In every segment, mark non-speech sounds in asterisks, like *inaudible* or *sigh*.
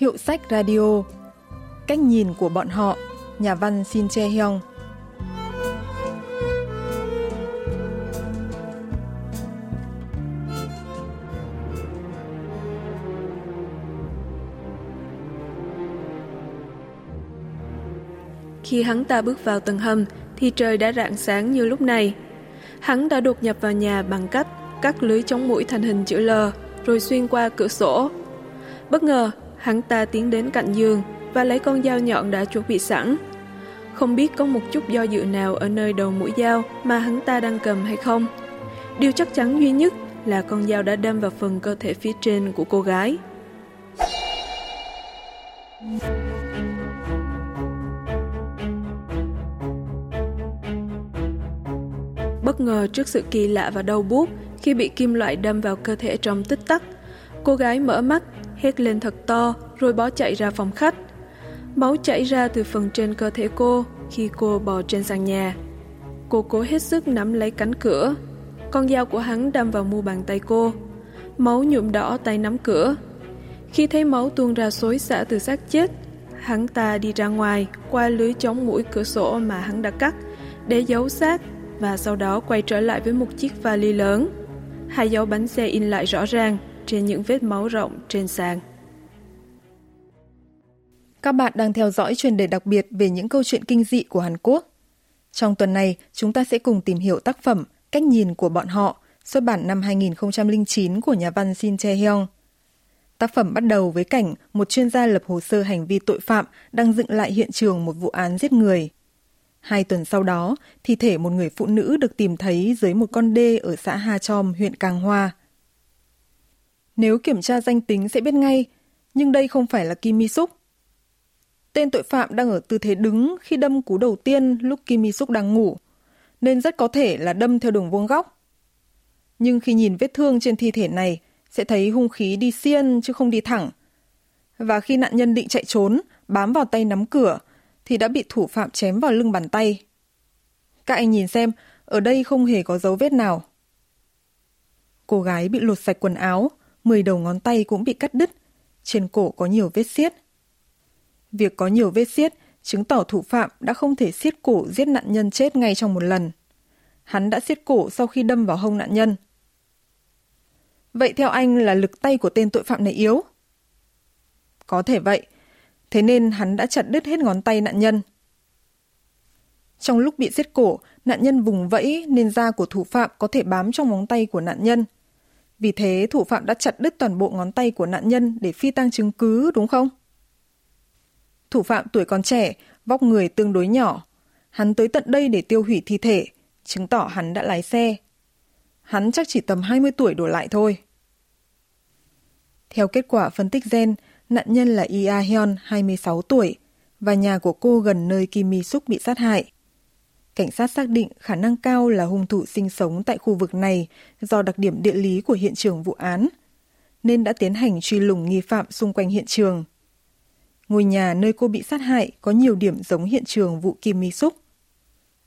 Hiệu sách radio Cách nhìn của bọn họ Nhà văn Shin Che-hyung. Khi hắn ta bước vào tầng hầm thì trời đã rạng sáng như lúc này. Hắn đã đột nhập vào nhà bằng cách cắt lưới chống mũi thành hình chữ L rồi xuyên qua cửa sổ. Bất ngờ, hắn ta tiến đến cạnh giường và lấy con dao nhọn đã chuẩn bị sẵn. Không biết có một chút do dự nào ở nơi đầu mũi dao mà hắn ta đang cầm hay không. Điều chắc chắn duy nhất là con dao đã đâm vào phần cơ thể phía trên của cô gái. Bất ngờ trước sự kỳ lạ và đau buốt khi bị kim loại đâm vào cơ thể trong tích tắc, cô gái mở mắt, hét lên thật to rồi bỏ chạy ra phòng khách. Máu chảy ra từ phần trên cơ thể cô khi cô bò trên sàn nhà. Cô cố hết sức nắm lấy cánh cửa. Con dao của hắn đâm vào mu bàn tay cô. Máu nhuộm đỏ tay nắm cửa. Khi thấy máu tuôn ra xối xả từ xác chết, hắn ta đi ra ngoài qua lưới chống mũi cửa sổ mà hắn đã cắt để giấu xác và sau đó quay trở lại với một chiếc vali lớn. Hai dấu bánh xe in lại rõ ràng trên những vết máu rộng trên sàn. Các bạn đang theo dõi chuyên đề đặc biệt về những câu chuyện kinh dị của Hàn Quốc. Trong tuần này, chúng ta sẽ cùng tìm hiểu tác phẩm Cách nhìn của bọn họ, xuất bản năm 2009 của nhà văn Shin Chae Hyung. Tác phẩm bắt đầu với cảnh một chuyên gia lập hồ sơ hành vi tội phạm đang dựng lại hiện trường một vụ án giết người. Hai tuần sau đó, thi thể một người phụ nữ được tìm thấy dưới một con đê ở xã Ha Chom, huyện Càng Hoa. Nếu kiểm tra danh tính sẽ biết ngay, nhưng đây không phải là Kim Mi Suk. Tên tội phạm đang ở tư thế đứng khi đâm cú đầu tiên lúc Kim Mi Suk đang ngủ, nên rất có thể là đâm theo đường vuông góc. Nhưng khi nhìn vết thương trên thi thể này, sẽ thấy hung khí đi xiên chứ không đi thẳng. Và khi nạn nhân định chạy trốn, bám vào tay nắm cửa, thì đã bị thủ phạm chém vào lưng bàn tay. Các anh nhìn xem, ở đây không hề có dấu vết nào. Cô gái bị lột sạch quần áo, 10 đầu ngón tay cũng bị cắt đứt, trên cổ có nhiều vết xiết. Việc có nhiều vết xiết chứng tỏ thủ phạm đã không thể xiết cổ giết nạn nhân chết ngay trong một lần. Hắn đã xiết cổ sau khi đâm vào hông nạn nhân. Vậy theo anh là lực tay của tên tội phạm này yếu? Có thể vậy, thế nên hắn đã chặt đứt hết ngón tay nạn nhân. Trong lúc bị giết cổ, nạn nhân vùng vẫy nên da của thủ phạm có thể bám trong móng tay của nạn nhân. Vì thế thủ phạm đã chặt đứt toàn bộ ngón tay của nạn nhân để phi tang chứng cứ, đúng không? Thủ phạm tuổi còn trẻ, vóc người tương đối nhỏ. Hắn tới tận đây để tiêu hủy thi thể, chứng tỏ hắn đã lái xe. Hắn chắc chỉ tầm 20 tuổi đổ lại thôi. Theo kết quả phân tích gen, nạn nhân là Ia Hyun, 26 tuổi, và nhà của cô gần nơi Kim Mi Suk bị sát hại. Cảnh sát xác định khả năng cao là hung thủ sinh sống tại khu vực này do đặc điểm địa lý của hiện trường vụ án, nên đã tiến hành truy lùng nghi phạm xung quanh hiện trường. Ngôi nhà nơi cô bị sát hại có nhiều điểm giống hiện trường vụ Kim Mi Súc.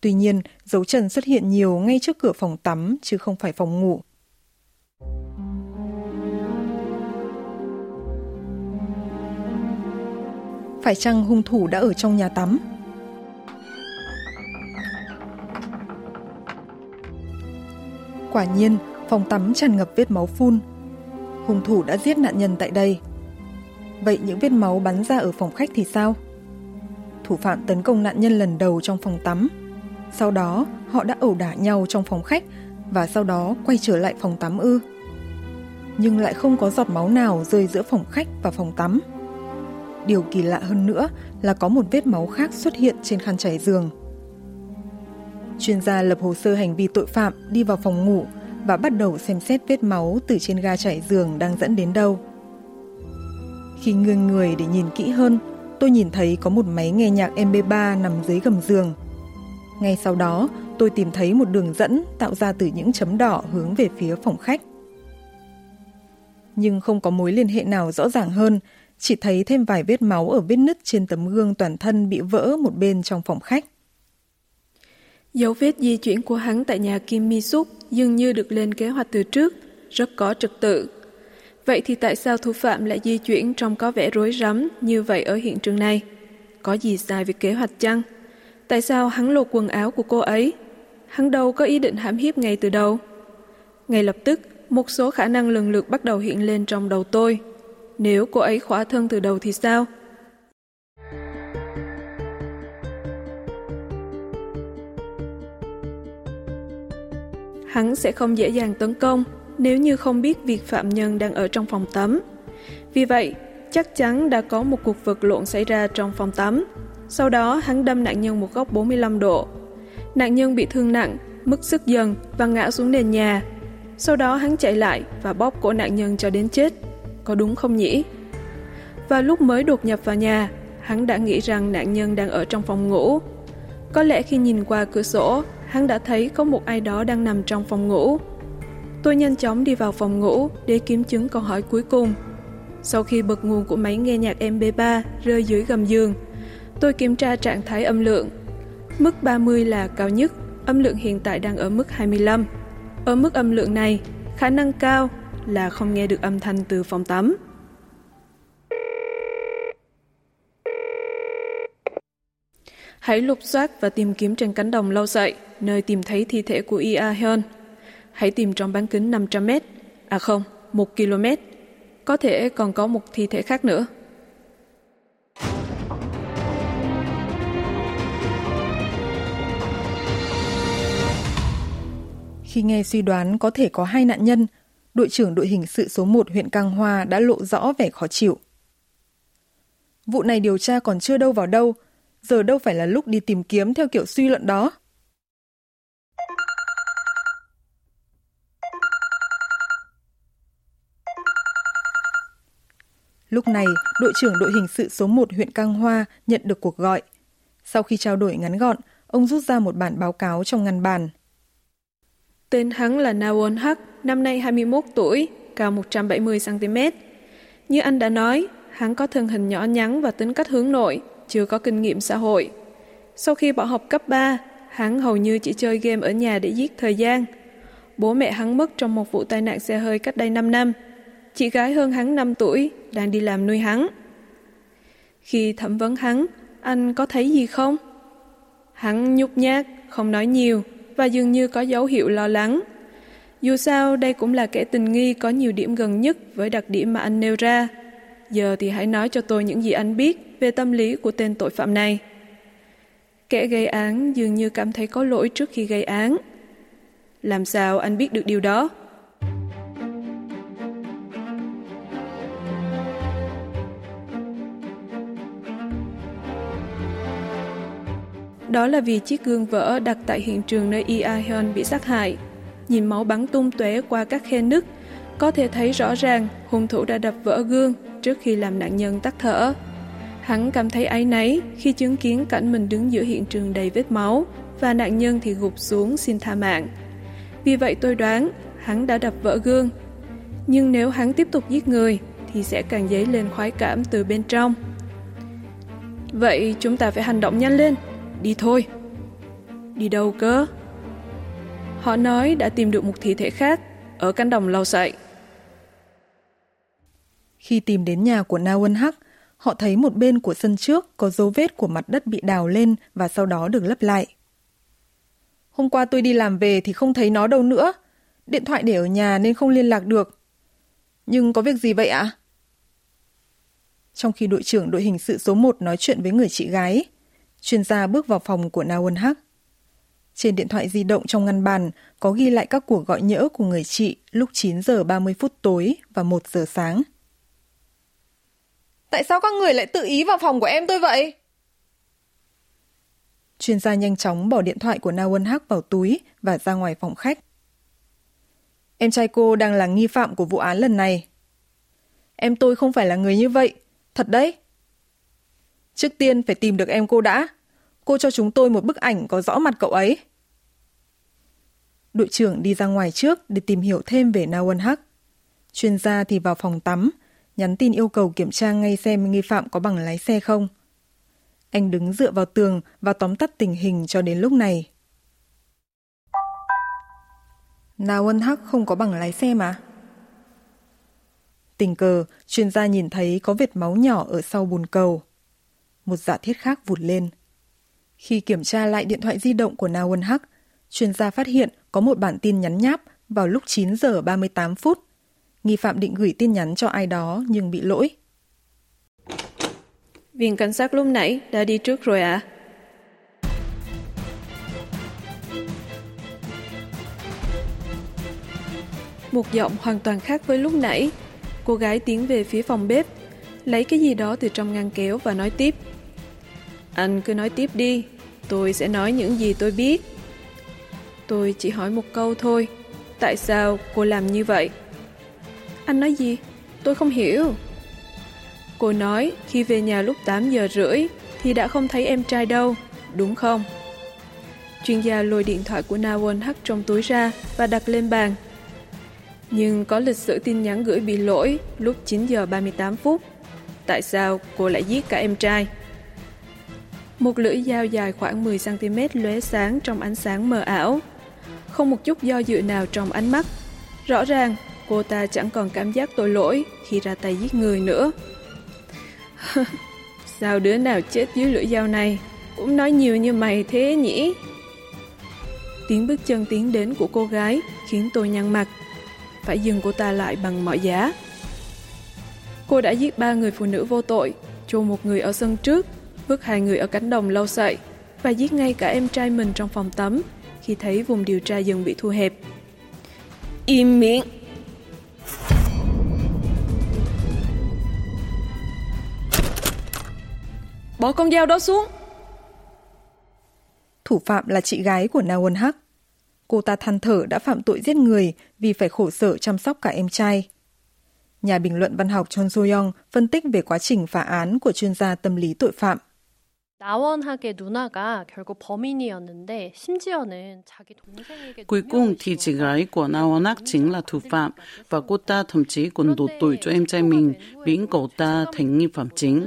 Tuy nhiên, dấu chân xuất hiện nhiều ngay trước cửa phòng tắm chứ không phải phòng ngủ. Phải chăng hung thủ đã ở trong nhà tắm? Quả nhiên, phòng tắm tràn ngập vết máu phun. Hung thủ đã giết nạn nhân tại đây. Vậy những vết máu bắn ra ở phòng khách thì sao? Thủ phạm tấn công nạn nhân lần đầu trong phòng tắm. Sau đó, họ đã ẩu đả nhau trong phòng khách và sau đó quay trở lại phòng tắm ư. Nhưng lại không có giọt máu nào rơi giữa phòng khách và phòng tắm. Điều kỳ lạ hơn nữa là có một vết máu khác xuất hiện trên khăn trải giường. Chuyên gia lập hồ sơ hành vi tội phạm đi vào phòng ngủ và bắt đầu xem xét vết máu từ trên ga trải giường đang dẫn đến đâu. Khi nghiêng người để nhìn kỹ hơn, tôi nhìn thấy có một máy nghe nhạc MP3 nằm dưới gầm giường. Ngay sau đó, tôi tìm thấy một đường dẫn tạo ra từ những chấm đỏ hướng về phía phòng khách. Nhưng không có mối liên hệ nào rõ ràng hơn, chỉ thấy thêm vài vết máu ở vết nứt trên tấm gương toàn thân bị vỡ một bên trong phòng khách. Dấu vết di chuyển của hắn tại nhà Kim Mi Suk dường như được lên kế hoạch từ trước, rất có trật tự. Vậy thì tại sao thủ phạm lại di chuyển trông có vẻ rối rắm như vậy ở hiện trường này? Có gì sai về kế hoạch chăng? Tại sao hắn lột quần áo của cô ấy? Hắn đâu có ý định hãm hiếp ngay từ đầu. Ngay lập tức, một số khả năng lần lượt bắt đầu hiện lên trong đầu tôi. Nếu cô ấy khỏa thân từ đầu thì sao? Hắn sẽ không dễ dàng tấn công nếu như không biết việc phạm nhân đang ở trong phòng tắm. Vì vậy, chắc chắn đã có một cuộc vật lộn xảy ra trong phòng tắm. Sau đó hắn đâm nạn nhân một góc 45 độ. Nạn nhân bị thương nặng, mất sức dần và ngã xuống nền nhà. Sau đó hắn chạy lại và bóp cổ nạn nhân cho đến chết. Có đúng không nhỉ? Và lúc mới đột nhập vào nhà, hắn đã nghĩ rằng nạn nhân đang ở trong phòng ngủ. Có lẽ khi nhìn qua cửa sổ, hắn đã thấy có một ai đó đang nằm trong phòng ngủ. Tôi nhanh chóng đi vào phòng ngủ để kiểm chứng câu hỏi cuối cùng. Sau khi bật nguồn của máy nghe nhạc MP3 rơi dưới gầm giường, tôi kiểm tra trạng thái âm lượng. Mức 30 là cao nhất, âm lượng hiện tại đang ở mức 25. Ở mức âm lượng này, khả năng cao là không nghe được âm thanh từ phòng tắm. Hãy lục soát và tìm kiếm trên cánh đồng lâu dậy, nơi tìm thấy thi thể của Ia Hyun. Hãy tìm trong bán kính 500 mét, à không, 1 km. Có thể còn có một thi thể khác nữa. Khi nghe suy đoán có thể có hai nạn nhân, đội trưởng đội hình sự số 1 huyện Cang Hoa đã lộ rõ vẻ khó chịu. Vụ này điều tra còn chưa đâu vào đâu, giờ đâu phải là lúc đi tìm kiếm theo kiểu suy luận đó. Lúc này, đội trưởng đội hình sự số 1 huyện Cang Hoa nhận được cuộc gọi. Sau khi trao đổi ngắn gọn, ông rút ra một bản báo cáo trong ngăn bàn. Tên hắn là Nawon Hắc, năm nay 21 tuổi, cao 170cm. Như anh đã nói, hắn có thân hình nhỏ nhắn và tính cách hướng nội, chưa có kinh nghiệm xã hội. Sau khi bỏ học cấp 3, hắn hầu như chỉ chơi game ở nhà để giết thời gian. Bố mẹ hắn mất trong một vụ tai nạn xe hơi cách đây 5 năm. Chị gái hơn hắn 5 tuổi, đang đi làm nuôi hắn. Khi thẩm vấn hắn, anh có thấy gì không? Hắn nhút nhát, không nói nhiều và dường như có dấu hiệu lo lắng. Dù sao, đây cũng là kẻ tình nghi có nhiều điểm gần nhất với đặc điểm mà anh nêu ra. Giờ thì hãy nói cho tôi những gì anh biết về tâm lý của tên tội phạm này. Kẻ gây án dường như cảm thấy có lỗi trước khi gây án. Làm sao anh biết được điều đó? Đó là vì chiếc gương vỡ đặt tại hiện trường nơi Yi bị sát hại. Nhìn máu bắn tung tóe qua các khe nứt, có thể thấy rõ ràng hung thủ đã đập vỡ gương trước khi làm nạn nhân tắt thở. Hắn cảm thấy áy náy khi chứng kiến cảnh mình đứng giữa hiện trường đầy vết máu và nạn nhân thì gục xuống xin tha mạng. Vì vậy tôi đoán hắn đã đập vỡ gương. Nhưng nếu hắn tiếp tục giết người thì sẽ càng dấy lên khoái cảm từ bên trong. Vậy chúng ta phải hành động nhanh lên. Đi thôi. Đi đâu cơ? Họ nói đã tìm được một thi thể khác ở cánh đồng lau sậy. Khi tìm đến nhà của Na Won Hắc, họ thấy một bên của sân trước có dấu vết của mặt đất bị đào lên và sau đó được lấp lại. Hôm qua tôi đi làm về thì không thấy nó đâu nữa. Điện thoại để ở nhà nên không liên lạc được. Nhưng có việc gì vậy ạ? Trong khi đội trưởng đội hình sự số 1 nói chuyện với người chị gái, chuyên gia bước vào phòng của Na Won Hắc. Trên điện thoại di động trong ngăn bàn có ghi lại các cuộc gọi nhỡ của người chị lúc 9 giờ 30 phút tối và 1 giờ sáng. Tại sao các người lại tự ý vào phòng của em tôi vậy? Chuyên gia nhanh chóng bỏ điện thoại của Na Won Hak vào túi và ra ngoài phòng khách. Em trai cô đang là nghi phạm của vụ án lần này. Em tôi không phải là người như vậy, thật đấy. Trước tiên phải tìm được em cô đã. Cô cho chúng tôi một bức ảnh có rõ mặt cậu ấy. Đội trưởng đi ra ngoài trước để tìm hiểu thêm về Na Won Hak. Chuyên gia thì vào phòng tắm, nhắn tin yêu cầu kiểm tra ngay xem nghi phạm có bằng lái xe không. Anh đứng dựa vào tường và tóm tắt tình hình cho đến lúc này. Na Won hắc không có bằng lái xe mà. Tình cờ, chuyên gia nhìn thấy có vệt máu nhỏ ở sau bồn cầu. Một giả thiết khác vụt lên. Khi kiểm tra lại điện thoại di động của Na Won hắc chuyên gia phát hiện có một bản tin nhắn nháp vào lúc 9 giờ 38 phút. Nghi phạm định gửi tin nhắn cho ai đó nhưng bị lỗi. Viên cảnh sát lúc nãy đã đi trước rồi ạ. À? Một giọng hoàn toàn khác với lúc nãy. Cô gái tiến về phía phòng bếp, lấy cái gì đó từ trong ngăn kéo và nói tiếp. Anh cứ nói tiếp đi, tôi sẽ nói những gì tôi biết. Tôi chỉ hỏi một câu thôi. Tại sao cô làm như vậy? Anh nói gì? Tôi không hiểu. Cô nói khi về nhà lúc 8 giờ rưỡi thì đã không thấy em trai đâu, đúng không? Chuyên gia lôi điện thoại của Nawon hắt trong túi ra và đặt lên bàn. Nhưng có lịch sử tin nhắn gửi bị lỗi lúc 9 giờ 38 phút. Tại sao cô lại giết cả em trai? Một lưỡi dao dài khoảng 10cm lóe sáng trong ánh sáng mờ ảo. Không một chút do dự nào trong ánh mắt. Rõ ràng, cô ta chẳng còn cảm giác tội lỗi khi ra tay giết người nữa. *laughs* Sao đứa nào chết dưới lưỡi dao này cũng nói nhiều như mày thế nhỉ? Tiếng bước chân tiến đến của cô gái khiến tôi nhăn mặt. Phải dừng cô ta lại bằng mọi giá. Cô đã giết ba người phụ nữ vô tội, chôn một người ở sân trước, vứt hai người ở cánh đồng lâu sậy và giết ngay cả em trai mình trong phòng tắm khi thấy vùng điều tra dần bị thu hẹp. Im miệng! Bỏ con dao đó xuống. Thủ phạm là chị gái của Na Won Hắc. Cô ta than thở đã phạm tội giết người vì phải khổ sở chăm sóc cả em trai. Nhà bình luận văn học Chon Soo-yong phân tích về quá trình phá án của chuyên gia tâm lý tội phạm. Cuối cùng thì chị gái của Naonak chính là thủ phạm và cô ta thậm chí còn đổ tội cho em trai mình biến cậu ta thành nghi phạm chính.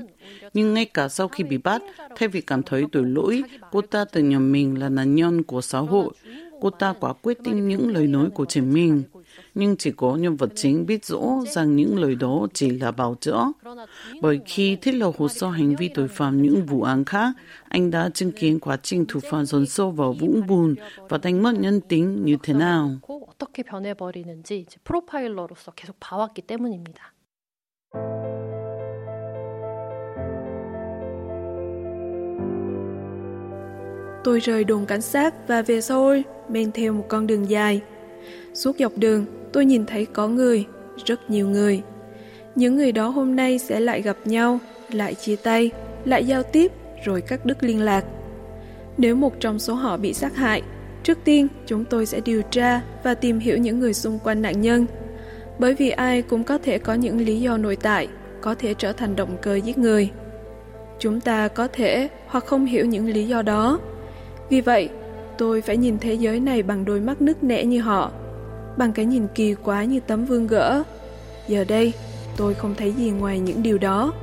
Nhưng ngay cả sau khi bị bắt, thay vì cảm thấy tội lỗi, cô ta tự nhận mình là nạn nhân của xã hội. Cô ta quá quyết tin những lời nói của chính mình nhưng chỉ có nhân vật chính biết rõ rằng những lời đó chỉ là bào chữa. Bởi khi thiết lập hồ sơ hành vi tội phạm những vụ án khác, anh đã chứng kiến quá trình thủ phạm dồn sâu vào vũng bùn và đánh mất nhân tính như thế nào. 어떻게 변해버리는지 프로파일러로서 계속 봐왔기 때문입니다. Tôi rời đồn cảnh sát và về Seoul, men theo một con đường dài. Suốt dọc đường, tôi nhìn thấy có người, rất nhiều người. Những người đó hôm nay sẽ lại gặp nhau, lại chia tay, lại giao tiếp, rồi cắt đứt liên lạc. Nếu một trong số họ bị sát hại, trước tiên chúng tôi sẽ điều tra và tìm hiểu những người xung quanh nạn nhân. Bởi vì ai cũng có thể có những lý do nội tại, có thể trở thành động cơ giết người. Chúng ta có thể hoặc không hiểu những lý do đó. Vì vậy, tôi phải nhìn thế giới này bằng đôi mắt nứt nẻ như họ bằng cái nhìn kỳ quá như tấm vương gỡ. Giờ đây, tôi không thấy gì ngoài những điều đó.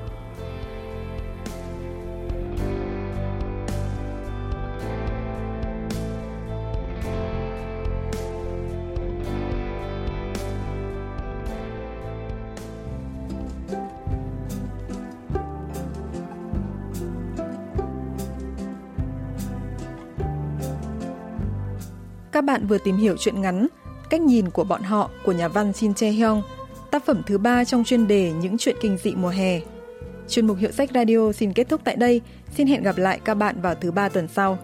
Bạn vừa tìm hiểu chuyện ngắn Cách nhìn của bọn họ của nhà văn Shin Chae Hyung, tác phẩm thứ ba trong chuyên đề Những chuyện kinh dị mùa hè. Chuyên mục Hiệu sách Radio xin kết thúc tại đây. Xin hẹn gặp lại các bạn vào thứ ba tuần sau.